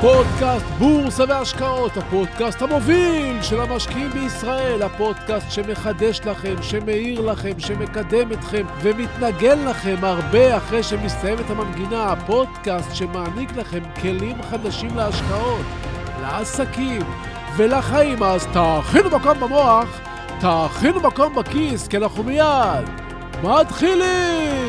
פודקאסט בורסה והשקעות, הפודקאסט המוביל של המשקיעים בישראל, הפודקאסט שמחדש לכם, שמאיר לכם, שמקדם אתכם ומתנגן לכם הרבה אחרי שמסתיימת המנגינה, הפודקאסט שמעניק לכם כלים חדשים להשקעות, לעסקים ולחיים. אז תאכינו מקום במוח, תאכינו מקום בכיס, כי אנחנו מיד מתחילים!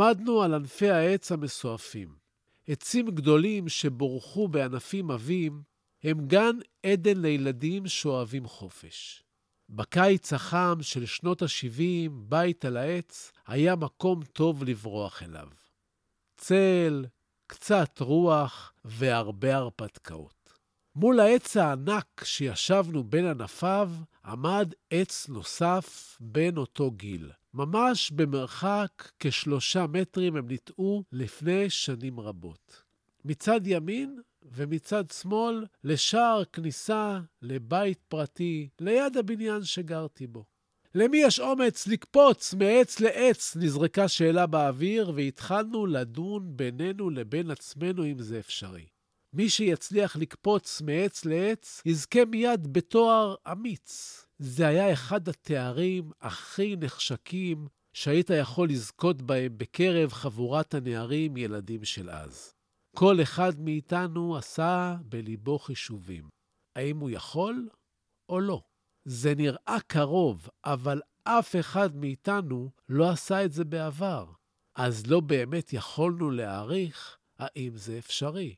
עמדנו על ענפי העץ המסועפים. עצים גדולים שבורחו בענפים עבים הם גן עדן לילדים שאוהבים חופש. בקיץ החם של שנות ה-70, בית על העץ היה מקום טוב לברוח אליו. צל, קצת רוח והרבה הרפתקאות. מול העץ הענק שישבנו בין ענפיו, עמד עץ נוסף בן אותו גיל. ממש במרחק כשלושה מטרים הם ניטעו לפני שנים רבות. מצד ימין ומצד שמאל לשער כניסה לבית פרטי ליד הבניין שגרתי בו. למי יש אומץ לקפוץ מעץ לעץ? נזרקה שאלה באוויר, והתחלנו לדון בינינו לבין עצמנו אם זה אפשרי. מי שיצליח לקפוץ מעץ לעץ, יזכה מיד בתואר אמיץ. זה היה אחד התארים הכי נחשקים שהיית יכול לזכות בהם בקרב חבורת הנערים ילדים של אז. כל אחד מאיתנו עשה בליבו חישובים. האם הוא יכול או לא? זה נראה קרוב, אבל אף אחד מאיתנו לא עשה את זה בעבר. אז לא באמת יכולנו להעריך האם זה אפשרי.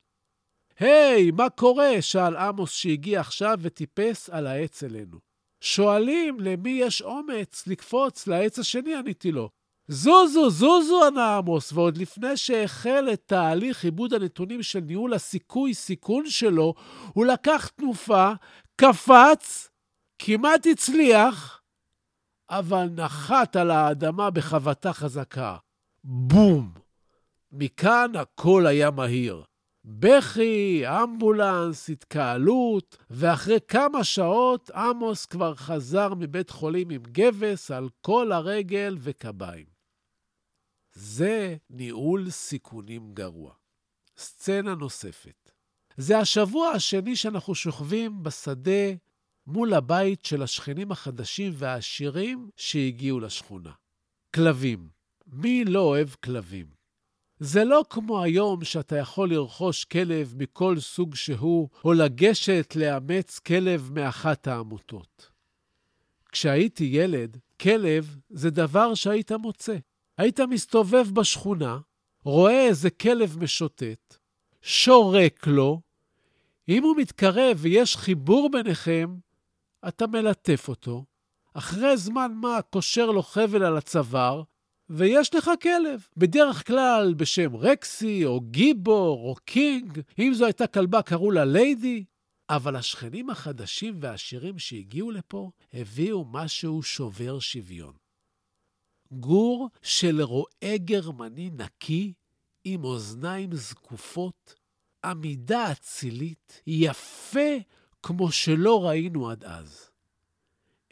היי, מה קורה? שאל עמוס שהגיע עכשיו וטיפס על העץ אלינו. שואלים למי יש אומץ לקפוץ לעץ השני, עניתי לו. זוזו, זוזו, ענה עמוס, ועוד לפני שהחל את תהליך עיבוד הנתונים של ניהול הסיכוי-סיכון שלו, הוא לקח תנופה, קפץ, כמעט הצליח, אבל נחת על האדמה בחבטה חזקה. בום! מכאן הכל היה מהיר. בכי, אמבולנס, התקהלות, ואחרי כמה שעות עמוס כבר חזר מבית חולים עם גבס על כל הרגל וקביים. זה ניהול סיכונים גרוע. סצנה נוספת. זה השבוע השני שאנחנו שוכבים בשדה מול הבית של השכנים החדשים והעשירים שהגיעו לשכונה. כלבים. מי לא אוהב כלבים? זה לא כמו היום שאתה יכול לרכוש כלב מכל סוג שהוא, או לגשת לאמץ כלב מאחת העמותות. כשהייתי ילד, כלב זה דבר שהיית מוצא. היית מסתובב בשכונה, רואה איזה כלב משוטט, שורק לו, אם הוא מתקרב ויש חיבור ביניכם, אתה מלטף אותו, אחרי זמן מה קושר לו חבל על הצוואר, ויש לך כלב, בדרך כלל בשם רקסי, או גיבור, או קינג. אם זו הייתה כלבה, קראו לה ליידי. אבל השכנים החדשים והעשירים שהגיעו לפה הביאו משהו שובר שוויון. גור של רועה גרמני נקי, עם אוזניים זקופות, עמידה אצילית, יפה כמו שלא ראינו עד אז.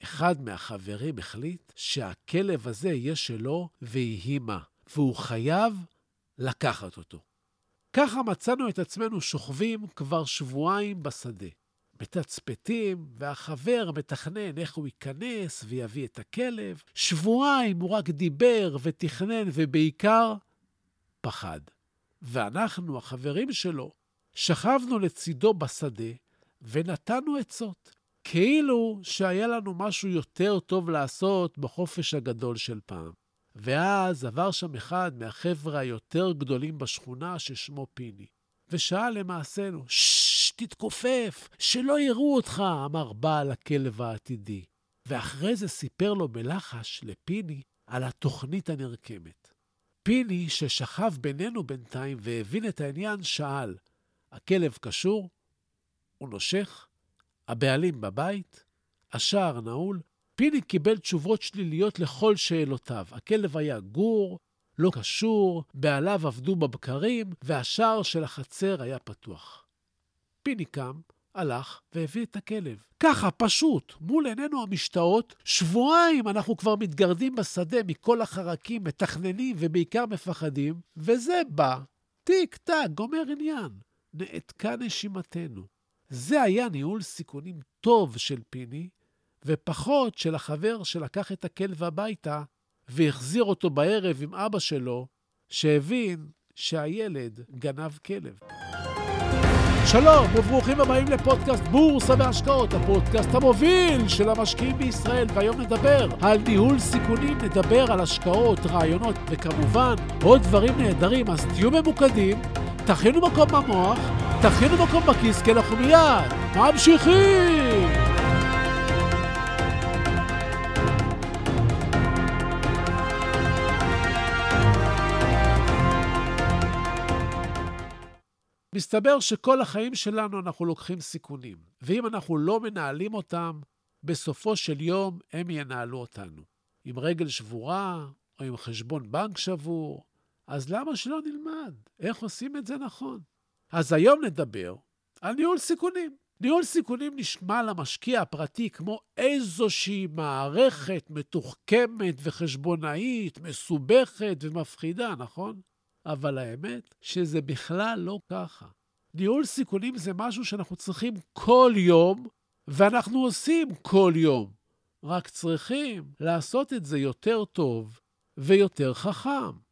אחד מהחברים החליט שהכלב הזה יהיה שלו ויהי מה, והוא חייב לקחת אותו. ככה מצאנו את עצמנו שוכבים כבר שבועיים בשדה. מתצפתים, והחבר מתכנן איך הוא ייכנס ויביא את הכלב. שבועיים הוא רק דיבר ותכנן, ובעיקר פחד. ואנחנו, החברים שלו, שכבנו לצידו בשדה ונתנו עצות. כאילו שהיה לנו משהו יותר טוב לעשות בחופש הגדול של פעם. ואז עבר שם אחד מהחבר'ה היותר גדולים בשכונה ששמו פיני, ושאל למעשינו, ששש, תתכופף, שלא יראו אותך, אמר בעל הכלב העתידי. ואחרי זה סיפר לו בלחש, לפיני, על התוכנית הנרקמת. פיני, ששכב בינינו בינתיים והבין את העניין, שאל, הכלב קשור? הוא נושך? הבעלים בבית, השער נעול, פיני קיבל תשובות שליליות לכל שאלותיו. הכלב היה גור, לא קשור, בעליו עבדו בבקרים, והשער של החצר היה פתוח. פיני קם, הלך והביא את הכלב. ככה, פשוט, מול עינינו המשתאות, שבועיים אנחנו כבר מתגרדים בשדה מכל החרקים, מתכננים ובעיקר מפחדים, וזה בא, טיק טק, גומר עניין. נעתקה נשימתנו. זה היה ניהול סיכונים טוב של פיני, ופחות של החבר שלקח את הכלב הביתה והחזיר אותו בערב עם אבא שלו, שהבין שהילד גנב כלב. שלום וברוכים הבאים לפודקאסט בורסה והשקעות, הפודקאסט המוביל של המשקיעים בישראל. והיום נדבר על ניהול סיכונים, נדבר על השקעות, רעיונות וכמובן עוד דברים נהדרים. אז תהיו ממוקדים, תכינו מקום במוח, תכינו מקום בכיס, כי אנחנו מיד ממשיכים! מסתבר שכל החיים שלנו אנחנו לוקחים סיכונים, ואם אנחנו לא מנהלים אותם, בסופו של יום הם ינהלו אותנו. עם רגל שבורה, או עם חשבון בנק שבור, אז למה שלא נלמד איך עושים את זה נכון? אז היום נדבר על ניהול סיכונים. ניהול סיכונים נשמע למשקיע הפרטי כמו איזושהי מערכת מתוחכמת וחשבונאית, מסובכת ומפחידה, נכון? אבל האמת שזה בכלל לא ככה. ניהול סיכונים זה משהו שאנחנו צריכים כל יום, ואנחנו עושים כל יום. רק צריכים לעשות את זה יותר טוב ויותר חכם.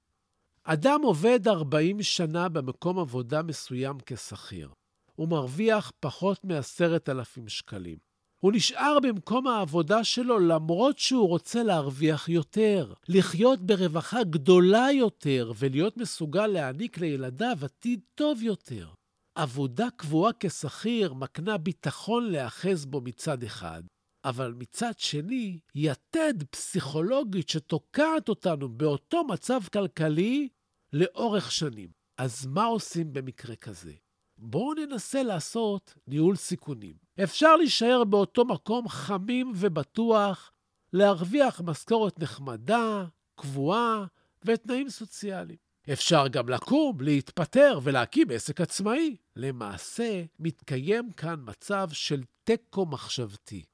אדם עובד 40 שנה במקום עבודה מסוים כשכיר. הוא מרוויח פחות מ-10,000 שקלים. הוא נשאר במקום העבודה שלו למרות שהוא רוצה להרוויח יותר, לחיות ברווחה גדולה יותר ולהיות מסוגל להעניק לילדיו עתיד טוב יותר. עבודה קבועה כשכיר מקנה ביטחון להיאחז בו מצד אחד, אבל מצד שני, יתד פסיכולוגית שתוקעת אותנו באותו מצב כלכלי לאורך שנים. אז מה עושים במקרה כזה? בואו ננסה לעשות ניהול סיכונים. אפשר להישאר באותו מקום חמים ובטוח, להרוויח משכורת נחמדה, קבועה ותנאים סוציאליים. אפשר גם לקום, להתפטר ולהקים עסק עצמאי. למעשה, מתקיים כאן מצב של תיקו מחשבתי.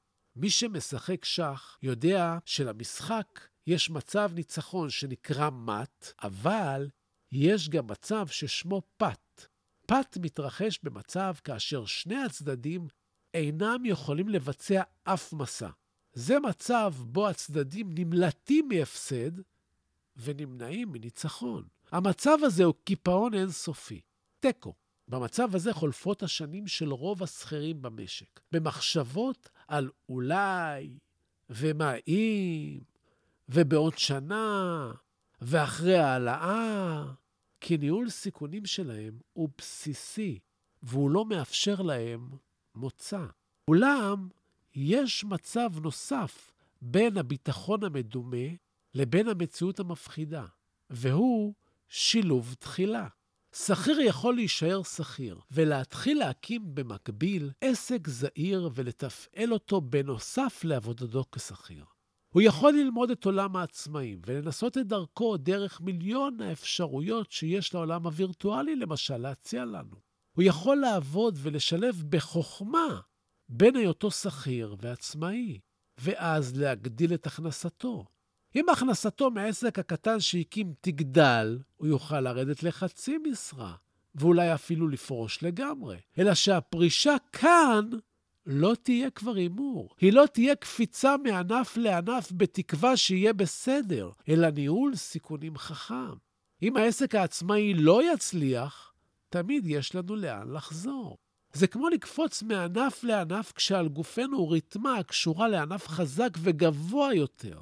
מי שמשחק שח יודע שלמשחק יש מצב ניצחון שנקרא מת, אבל יש גם מצב ששמו פת. פת מתרחש במצב כאשר שני הצדדים אינם יכולים לבצע אף מסע. זה מצב בו הצדדים נמלטים מהפסד ונמנעים מניצחון. המצב הזה הוא קיפאון אינסופי, תיקו. במצב הזה חולפות השנים של רוב השכירים במשק, במחשבות על אולי, ומה אם, ובעוד שנה, ואחרי העלאה, כי ניהול סיכונים שלהם הוא בסיסי, והוא לא מאפשר להם מוצא. אולם, יש מצב נוסף בין הביטחון המדומה לבין המציאות המפחידה, והוא שילוב תחילה. שכיר יכול להישאר שכיר ולהתחיל להקים במקביל עסק זעיר ולתפעל אותו בנוסף לעבודתו כשכיר. הוא יכול ללמוד את עולם העצמאים ולנסות את דרכו דרך מיליון האפשרויות שיש לעולם הווירטואלי, למשל, להציע לנו. הוא יכול לעבוד ולשלב בחוכמה בין היותו שכיר ועצמאי, ואז להגדיל את הכנסתו. אם הכנסתו מהעסק הקטן שהקים תגדל, הוא יוכל לרדת לחצי משרה, ואולי אפילו לפרוש לגמרי. אלא שהפרישה כאן לא תהיה כבר הימור. היא לא תהיה קפיצה מענף לענף בתקווה שיהיה בסדר, אלא ניהול סיכונים חכם. אם העסק העצמאי לא יצליח, תמיד יש לנו לאן לחזור. זה כמו לקפוץ מענף לענף כשעל גופנו ריתמה הקשורה לענף חזק וגבוה יותר.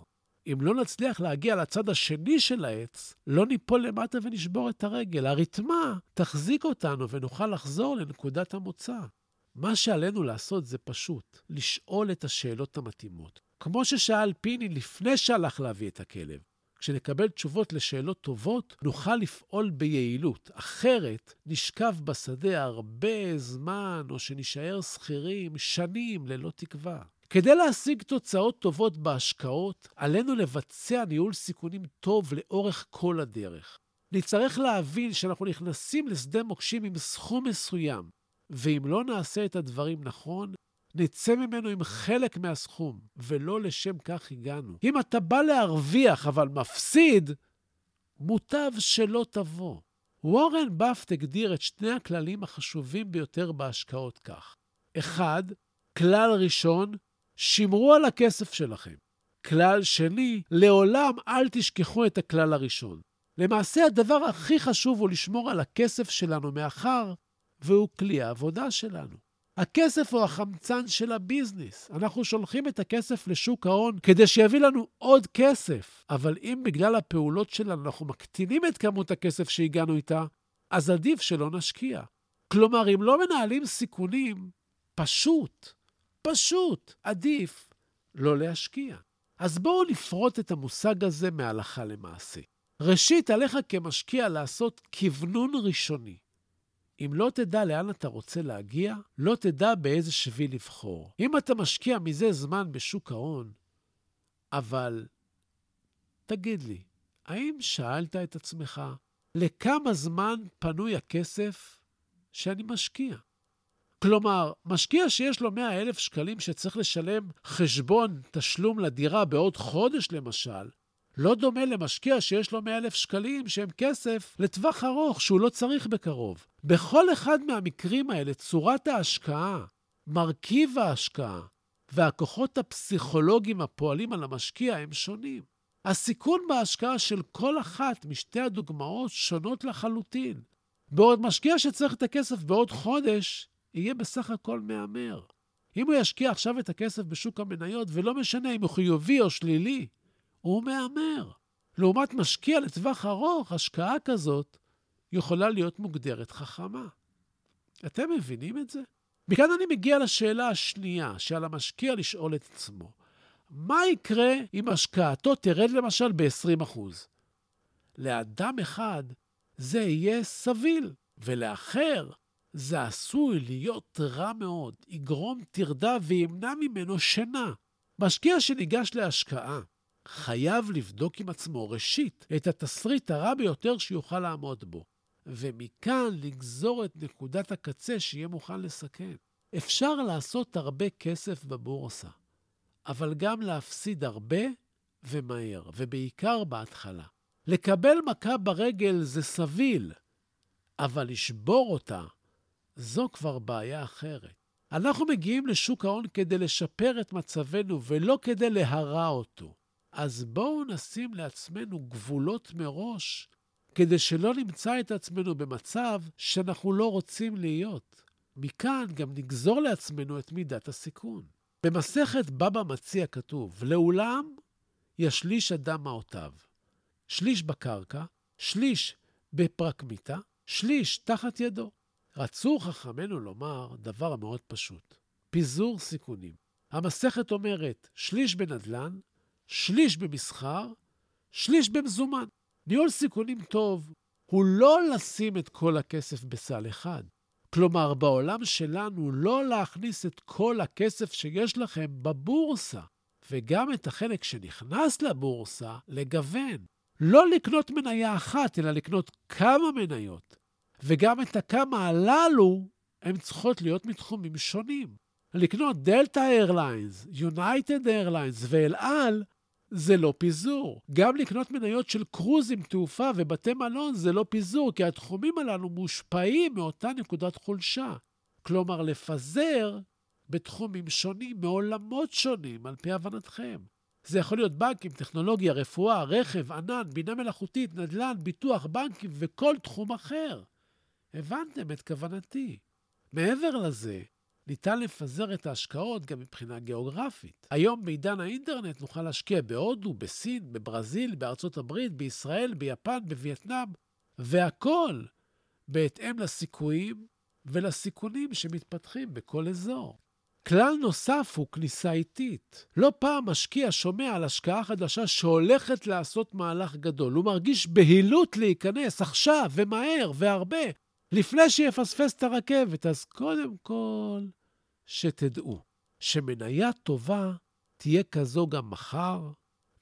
אם לא נצליח להגיע לצד השני של העץ, לא ניפול למטה ונשבור את הרגל. הרתמה תחזיק אותנו ונוכל לחזור לנקודת המוצא. מה שעלינו לעשות זה פשוט, לשאול את השאלות המתאימות. כמו ששאל פיני לפני שהלך להביא את הכלב. כשנקבל תשובות לשאלות טובות, נוכל לפעול ביעילות. אחרת, נשכב בשדה הרבה זמן, או שנישאר שכירים שנים ללא תקווה. כדי להשיג תוצאות טובות בהשקעות, עלינו לבצע ניהול סיכונים טוב לאורך כל הדרך. נצטרך להבין שאנחנו נכנסים לשדה מוקשים עם סכום מסוים, ואם לא נעשה את הדברים נכון, נצא ממנו עם חלק מהסכום, ולא לשם כך הגענו. אם אתה בא להרוויח אבל מפסיד, מוטב שלא תבוא. וורן באפט הגדיר את שני הכללים החשובים ביותר בהשקעות כך. אחד, כלל ראשון, שמרו על הכסף שלכם. כלל שני, לעולם אל תשכחו את הכלל הראשון. למעשה, הדבר הכי חשוב הוא לשמור על הכסף שלנו מאחר והוא כלי העבודה שלנו. הכסף הוא החמצן של הביזנס. אנחנו שולחים את הכסף לשוק ההון כדי שיביא לנו עוד כסף. אבל אם בגלל הפעולות שלנו אנחנו מקטינים את כמות הכסף שהגענו איתה, אז עדיף שלא נשקיע. כלומר, אם לא מנהלים סיכונים, פשוט, פשוט עדיף לא להשקיע. אז בואו נפרוט את המושג הזה מהלכה למעשה. ראשית, עליך כמשקיע לעשות כוונון ראשוני. אם לא תדע לאן אתה רוצה להגיע, לא תדע באיזה שביל לבחור. אם אתה משקיע מזה זמן בשוק ההון, אבל תגיד לי, האם שאלת את עצמך לכמה זמן פנוי הכסף שאני משקיע? כלומר, משקיע שיש לו 100 אלף שקלים שצריך לשלם חשבון תשלום לדירה בעוד חודש, למשל, לא דומה למשקיע שיש לו 100,000 שקלים שהם כסף לטווח ארוך שהוא לא צריך בקרוב. בכל אחד מהמקרים האלה, צורת ההשקעה, מרכיב ההשקעה והכוחות הפסיכולוגיים הפועלים על המשקיע הם שונים. הסיכון בהשקעה של כל אחת משתי הדוגמאות שונות לחלוטין. בעוד משקיע שצריך את הכסף בעוד חודש, יהיה בסך הכל מהמר. אם הוא ישקיע עכשיו את הכסף בשוק המניות, ולא משנה אם הוא חיובי או שלילי, הוא מהמר. לעומת משקיע לטווח ארוך, השקעה כזאת יכולה להיות מוגדרת חכמה. אתם מבינים את זה? מכאן אני מגיע לשאלה השנייה שעל המשקיע לשאול את עצמו. מה יקרה אם השקעתו תרד למשל ב-20%? לאדם אחד זה יהיה סביל, ולאחר זה עשוי להיות רע מאוד, יגרום טרדה וימנע ממנו שינה. משקיע שניגש להשקעה חייב לבדוק עם עצמו, ראשית, את התסריט הרע ביותר שיוכל לעמוד בו, ומכאן לגזור את נקודת הקצה שיהיה מוכן לסכן. אפשר לעשות הרבה כסף בבורסה, אבל גם להפסיד הרבה ומהר, ובעיקר בהתחלה. לקבל מכה ברגל זה סביל, אבל לשבור אותה, זו כבר בעיה אחרת. אנחנו מגיעים לשוק ההון כדי לשפר את מצבנו ולא כדי להרע אותו. אז בואו נשים לעצמנו גבולות מראש, כדי שלא נמצא את עצמנו במצב שאנחנו לא רוצים להיות. מכאן גם נגזור לעצמנו את מידת הסיכון. במסכת בבא מציע כתוב, לעולם ישליש אדם מעותיו. שליש בקרקע, שליש בפרקמיטה, שליש תחת ידו. רצו חכמינו לומר דבר מאוד פשוט, פיזור סיכונים. המסכת אומרת, שליש בנדל"ן, שליש במסחר, שליש במזומן. ניהול סיכונים טוב הוא לא לשים את כל הכסף בסל אחד. כלומר, בעולם שלנו לא להכניס את כל הכסף שיש לכם בבורסה, וגם את החלק שנכנס לבורסה לגוון. לא לקנות מניה אחת, אלא לקנות כמה מניות. וגם את הכמה הללו, הן צריכות להיות מתחומים שונים. לקנות דלתא איירליינס, יונייטד איירליינס ואל על, זה לא פיזור. גם לקנות מניות של קרוזים, תעופה ובתי מלון זה לא פיזור, כי התחומים הללו מושפעים מאותה נקודת חולשה. כלומר, לפזר בתחומים שונים, מעולמות שונים, על פי הבנתכם. זה יכול להיות בנקים, טכנולוגיה, רפואה, רכב, ענן, בינה מלאכותית, נדל"ן, ביטוח, בנקים וכל תחום אחר. הבנתם את כוונתי. מעבר לזה, ניתן לפזר את ההשקעות גם מבחינה גיאוגרפית. היום בעידן האינטרנט נוכל להשקיע בהודו, בסין, בברזיל, בארצות הברית, בישראל, ביפן, בווייטנאם, והכול בהתאם לסיכויים ולסיכונים שמתפתחים בכל אזור. כלל נוסף הוא כניסה איטית. לא פעם משקיע שומע על השקעה חדשה שהולכת לעשות מהלך גדול. הוא מרגיש בהילות להיכנס עכשיו ומהר והרבה, לפני שיפספס את הרכבת. אז קודם כל, שתדעו, שמניה טובה תהיה כזו גם מחר,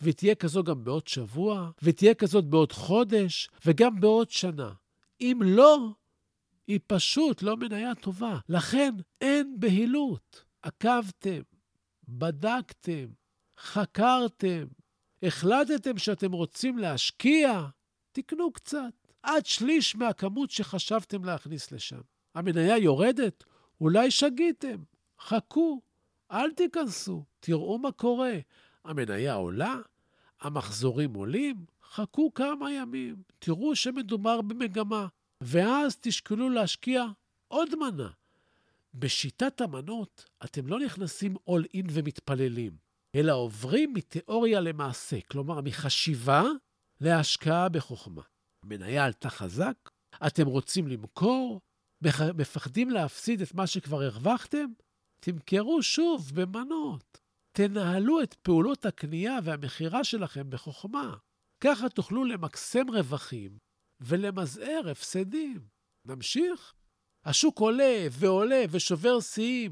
ותהיה כזו גם בעוד שבוע, ותהיה כזאת בעוד חודש, וגם בעוד שנה. אם לא, היא פשוט לא מניה טובה. לכן אין בהילות. עקבתם, בדקתם, חקרתם, החלטתם שאתם רוצים להשקיע, תקנו קצת. עד שליש מהכמות שחשבתם להכניס לשם. המניה יורדת? אולי שגיתם. חכו, אל תיכנסו, תראו מה קורה. המניה עולה? המחזורים עולים? חכו כמה ימים, תראו שמדובר במגמה, ואז תשקלו להשקיע עוד מנה. בשיטת המנות אתם לא נכנסים all in ומתפללים, אלא עוברים מתיאוריה למעשה, כלומר מחשיבה להשקעה בחוכמה. המניה עלתה חזק, אתם רוצים למכור, מפחדים להפסיד את מה שכבר הרווחתם? תמכרו שוב במנות. תנהלו את פעולות הקנייה והמכירה שלכם בחוכמה. ככה תוכלו למקסם רווחים ולמזער הפסדים. נמשיך? השוק עולה ועולה ושובר שיאים.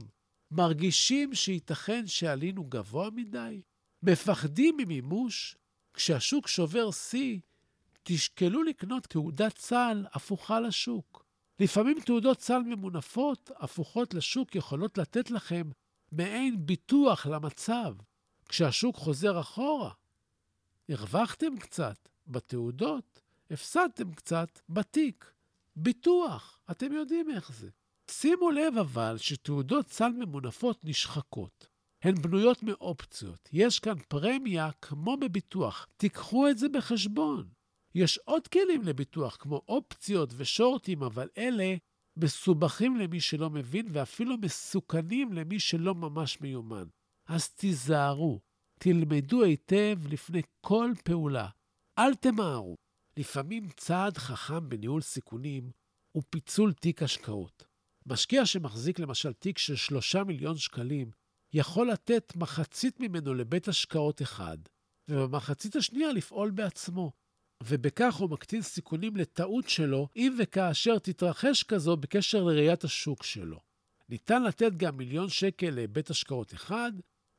מרגישים שייתכן שעלינו גבוה מדי? מפחדים ממימוש? כשהשוק שובר שיא, תשקלו לקנות תעודת סל הפוכה לשוק. לפעמים תעודות סל ממונפות הפוכות לשוק יכולות לתת לכם מעין ביטוח למצב. כשהשוק חוזר אחורה, הרווחתם קצת בתעודות, הפסדתם קצת בתיק. ביטוח, אתם יודעים איך זה. שימו לב אבל שתעודות סל ממונפות נשחקות. הן בנויות מאופציות. יש כאן פרמיה כמו בביטוח. תיקחו את זה בחשבון. יש עוד כלים לביטוח, כמו אופציות ושורטים, אבל אלה מסובכים למי שלא מבין ואפילו מסוכנים למי שלא ממש מיומן. אז תיזהרו, תלמדו היטב לפני כל פעולה. אל תמהרו. לפעמים צעד חכם בניהול סיכונים הוא פיצול תיק השקעות. משקיע שמחזיק למשל תיק של 3 מיליון שקלים, יכול לתת מחצית ממנו לבית השקעות אחד, ובמחצית השנייה לפעול בעצמו. ובכך הוא מקטין סיכונים לטעות שלו, אם וכאשר תתרחש כזו בקשר לראיית השוק שלו. ניתן לתת גם מיליון שקל לבית השקעות אחד,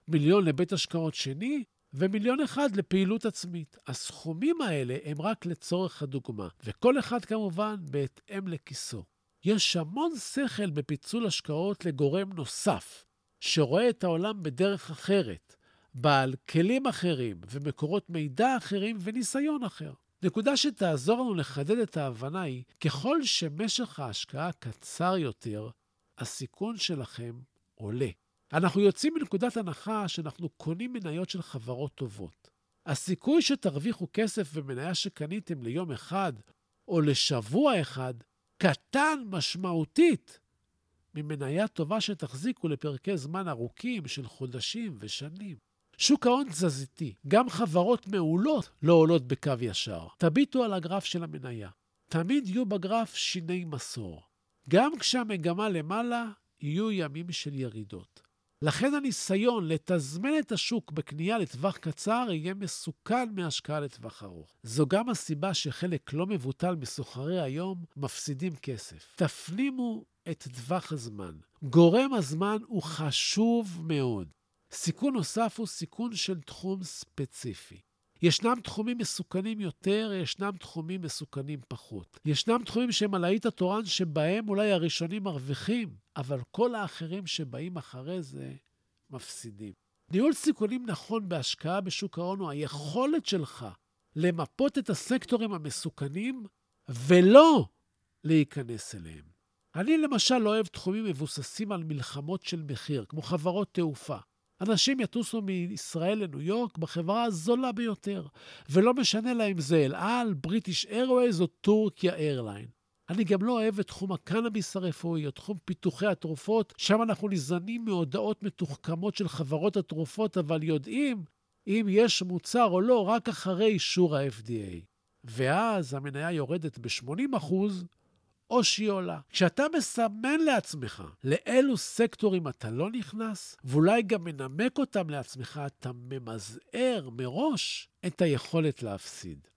מיליון לבית השקעות שני, ומיליון אחד לפעילות עצמית. הסכומים האלה הם רק לצורך הדוגמה, וכל אחד כמובן בהתאם לכיסו. יש המון שכל בפיצול השקעות לגורם נוסף, שרואה את העולם בדרך אחרת, בעל כלים אחרים ומקורות מידע אחרים וניסיון אחר. נקודה שתעזור לנו לחדד את ההבנה היא, ככל שמשך ההשקעה קצר יותר, הסיכון שלכם עולה. אנחנו יוצאים מנקודת הנחה שאנחנו קונים מניות של חברות טובות. הסיכוי שתרוויחו כסף במניה שקניתם ליום אחד או לשבוע אחד קטן משמעותית ממניה טובה שתחזיקו לפרקי זמן ארוכים של חודשים ושנים. שוק ההון תזזיתי, גם חברות מעולות לא עולות בקו ישר. תביטו על הגרף של המניה. תמיד יהיו בגרף שיני מסור. גם כשהמגמה למעלה, יהיו ימים של ירידות. לכן הניסיון לתזמן את השוק בקנייה לטווח קצר יהיה מסוכן מהשקעה לטווח ארוך. זו גם הסיבה שחלק לא מבוטל מסוחרי היום מפסידים כסף. תפנימו את טווח הזמן. גורם הזמן הוא חשוב מאוד. סיכון נוסף הוא סיכון של תחום ספציפי. ישנם תחומים מסוכנים יותר, ישנם תחומים מסוכנים פחות. ישנם תחומים שהם הלהיט התורן שבהם אולי הראשונים מרוויחים, אבל כל האחרים שבאים אחרי זה מפסידים. ניהול סיכונים נכון בהשקעה בשוק ההון הוא היכולת שלך למפות את הסקטורים המסוכנים ולא להיכנס אליהם. אני למשל לא אוהב תחומים מבוססים על מלחמות של מחיר, כמו חברות תעופה. אנשים יטוסו מישראל לניו יורק בחברה הזולה ביותר, ולא משנה לה אם זה אל על, בריטיש איירווייז או טורקיה איירליין. אני גם לא אוהב את תחום הקנאביס הרפואי, או תחום פיתוחי התרופות, שם אנחנו ניזונים מהודעות מתוחכמות של חברות התרופות, אבל יודעים אם יש מוצר או לא רק אחרי אישור ה-FDA. ואז המניה יורדת ב-80%, או שהיא עולה. כשאתה מסמן לעצמך לאילו סקטורים אתה לא נכנס, ואולי גם מנמק אותם לעצמך, אתה ממזער מראש את היכולת להפסיד.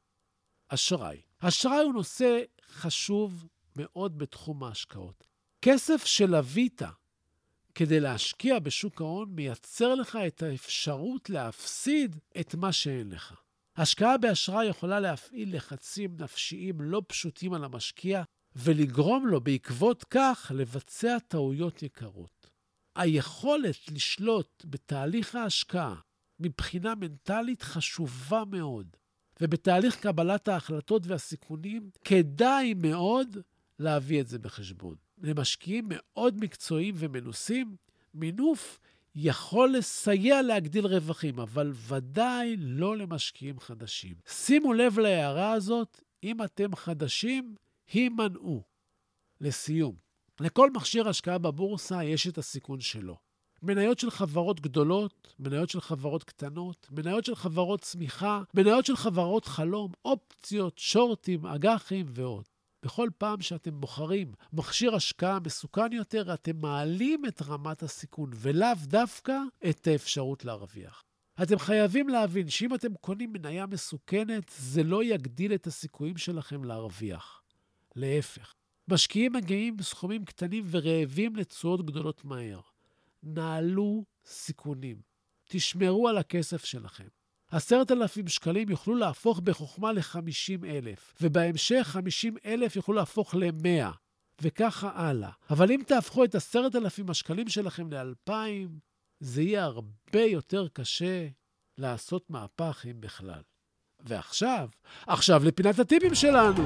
אשראי. אשראי הוא נושא חשוב מאוד בתחום ההשקעות. כסף שלווית כדי להשקיע בשוק ההון מייצר לך את האפשרות להפסיד את מה שאין לך. השקעה באשראי יכולה להפעיל לחצים נפשיים לא פשוטים על המשקיע ולגרום לו בעקבות כך לבצע טעויות יקרות. היכולת לשלוט בתהליך ההשקעה מבחינה מנטלית חשובה מאוד, ובתהליך קבלת ההחלטות והסיכונים כדאי מאוד להביא את זה בחשבון. למשקיעים מאוד מקצועיים ומנוסים, מינוף יכול לסייע להגדיל רווחים, אבל ודאי לא למשקיעים חדשים. שימו לב להערה הזאת, אם אתם חדשים, הימנעו. לסיום, לכל מכשיר השקעה בבורסה יש את הסיכון שלו. מניות של חברות גדולות, מניות של חברות קטנות, מניות של חברות צמיחה, מניות של חברות חלום, אופציות, שורטים, אג"חים ועוד. בכל פעם שאתם בוחרים מכשיר השקעה מסוכן יותר, אתם מעלים את רמת הסיכון, ולאו דווקא את האפשרות להרוויח. אתם חייבים להבין שאם אתם קונים מניה מסוכנת, זה לא יגדיל את הסיכויים שלכם להרוויח. להפך. משקיעים מגיעים בסכומים קטנים ורעבים לתשואות גדולות מהר. נעלו סיכונים. תשמרו על הכסף שלכם. עשרת אלפים שקלים יוכלו להפוך בחוכמה ל-50 אלף, ובהמשך 50 אלף יוכלו להפוך ל-100, וככה הלאה. אבל אם תהפכו את עשרת אלפים השקלים שלכם ל-2,000, זה יהיה הרבה יותר קשה לעשות מהפך, אם בכלל. ועכשיו, עכשיו לפינת הטיפים שלנו.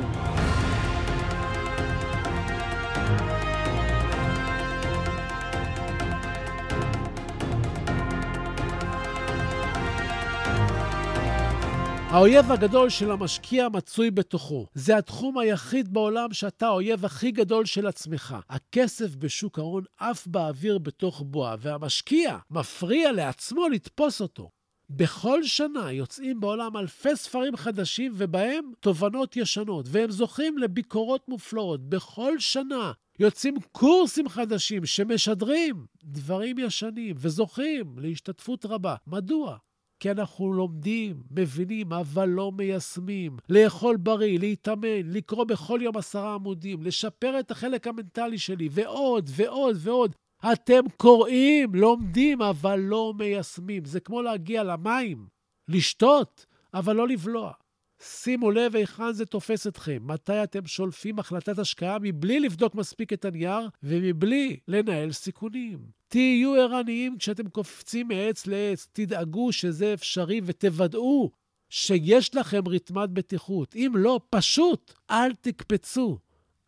האויב הגדול של המשקיע מצוי בתוכו. זה התחום היחיד בעולם שאתה האויב הכי גדול של עצמך. הכסף בשוק ההון עף באוויר בתוך בועה, והמשקיע מפריע לעצמו לתפוס אותו. בכל שנה יוצאים בעולם אלפי ספרים חדשים ובהם תובנות ישנות, והם זוכים לביקורות מופלאות. בכל שנה יוצאים קורסים חדשים שמשדרים דברים ישנים וזוכים להשתתפות רבה. מדוע? כי אנחנו לומדים, מבינים, אבל לא מיישמים. לאכול בריא, להתאמן, לקרוא בכל יום עשרה עמודים, לשפר את החלק המנטלי שלי, ועוד ועוד ועוד. אתם קוראים, לומדים, אבל לא מיישמים. זה כמו להגיע למים, לשתות, אבל לא לבלוע. שימו לב היכן זה תופס אתכם, מתי אתם שולפים החלטת השקעה מבלי לבדוק מספיק את הנייר ומבלי לנהל סיכונים. תהיו ערניים כשאתם קופצים מעץ לעץ, תדאגו שזה אפשרי ותוודאו שיש לכם רתמת בטיחות. אם לא, פשוט אל תקפצו.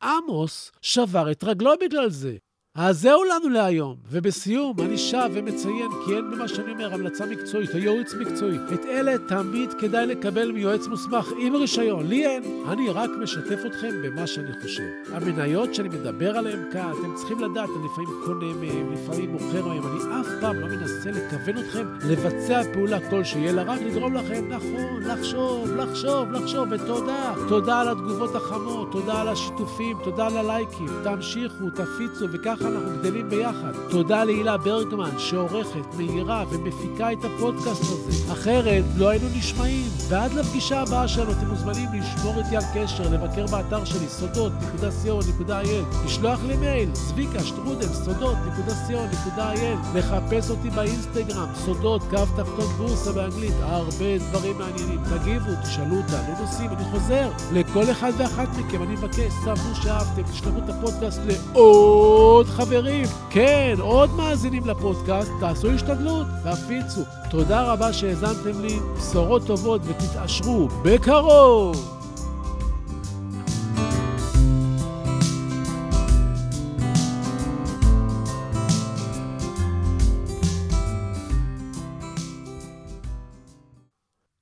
עמוס שבר את רגלו בגלל זה. אז זהו לנו להיום. ובסיום, אני שב ומציין, כי אין במה שאני אומר המלצה מקצועית או ייעוץ מקצועי. את אלה תמיד כדאי לקבל מיועץ מוסמך עם רישיון. לי אין. אני רק משתף אתכם במה שאני חושב. המניות שאני מדבר עליהן כאן, אתם צריכים לדעת, אני לפעמים קונה מהם, לפעמים מוכר מהם. אני אף פעם לא מנסה לכוון אתכם לבצע פעולה כלשהי, אלא רק לגרום לכם, נכון, לחשוב, לחשוב, לחשוב, ותודה. תודה על התגובות החמות, תודה על השיתופים, תודה על הלייקים. תמשיכו, תפיצו, וככה אנחנו גדלים ביחד. תודה להילה ברגמן, שעורכת, מהירה ומפיקה את הפודקאסט הזה. אחרת לא היינו נשמעים. ועד לפגישה הבאה שלנו אתם מוזמנים לשמור איתי על קשר, לבקר באתר שלי, סודות.co.il, לשלוח לי מייל, צביקה שטרודל, סודות.co.il, לחפש אותי באינסטגרם, סודות, קו תחתון בורסה באנגלית, הרבה דברים מעניינים. תגיבו, תשאלו, תעלו נושאים, אני חוזר. לכל אחד ואחת מכם, אני מבקש, סבלו שאהבתם, תשלחו את הפודקאסט לעוד חברים. כן, עוד מאזינים לפודקאסט, תעשו השתדלות, תפיצו. תודה רבה שהאזנתם לי, בשורות טובות ותתעשרו בקרוב!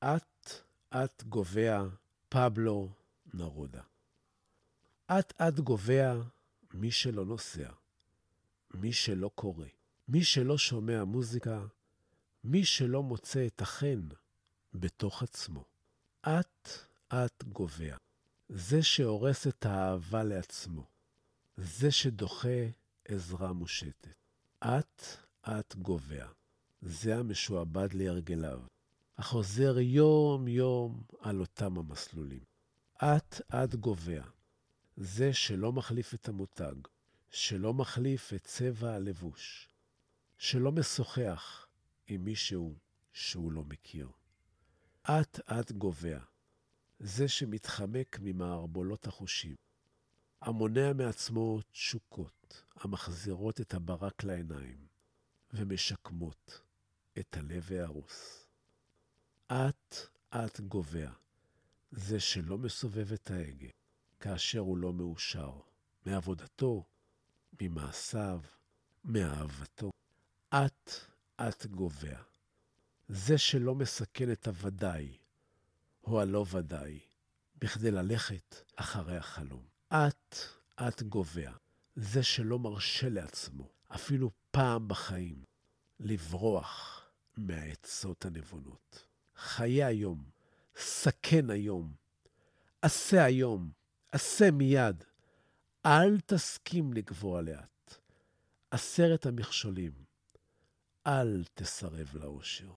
אט-אט גובע פבלו נרודה. אט-אט גובע מי שלא נוסע. מי שלא קורא, מי שלא שומע מוזיקה, מי שלא מוצא את החן בתוך עצמו. אט-אט גובע. זה שהורס את האהבה לעצמו. זה שדוחה עזרה מושטת. אט-אט גובע. זה המשועבד להרגליו, החוזר יום-יום על אותם המסלולים. אט-אט גובע. זה שלא מחליף את המותג, שלא מחליף את צבע הלבוש, שלא משוחח עם מישהו שהוא לא מכיר. אט-אט גובע, זה שמתחמק ממערבולות החושים, המונע מעצמו תשוקות המחזירות את הברק לעיניים ומשקמות את הלב ההרוס. אט-אט גובע, זה שלא מסובב את ההגה כאשר הוא לא מאושר מעבודתו, ממעשיו, מאהבתו. אט-אט גובע. זה שלא מסכן את הוודאי או הלא ודאי, בכדי ללכת אחרי החלום. אט-אט גובע. זה שלא מרשה לעצמו, אפילו פעם בחיים, לברוח מהעצות הנבונות. חיה היום, סכן היום, עשה היום, עשה מיד. אל תסכים לגבוה לאט. עשרת המכשולים, אל תסרב לאושר.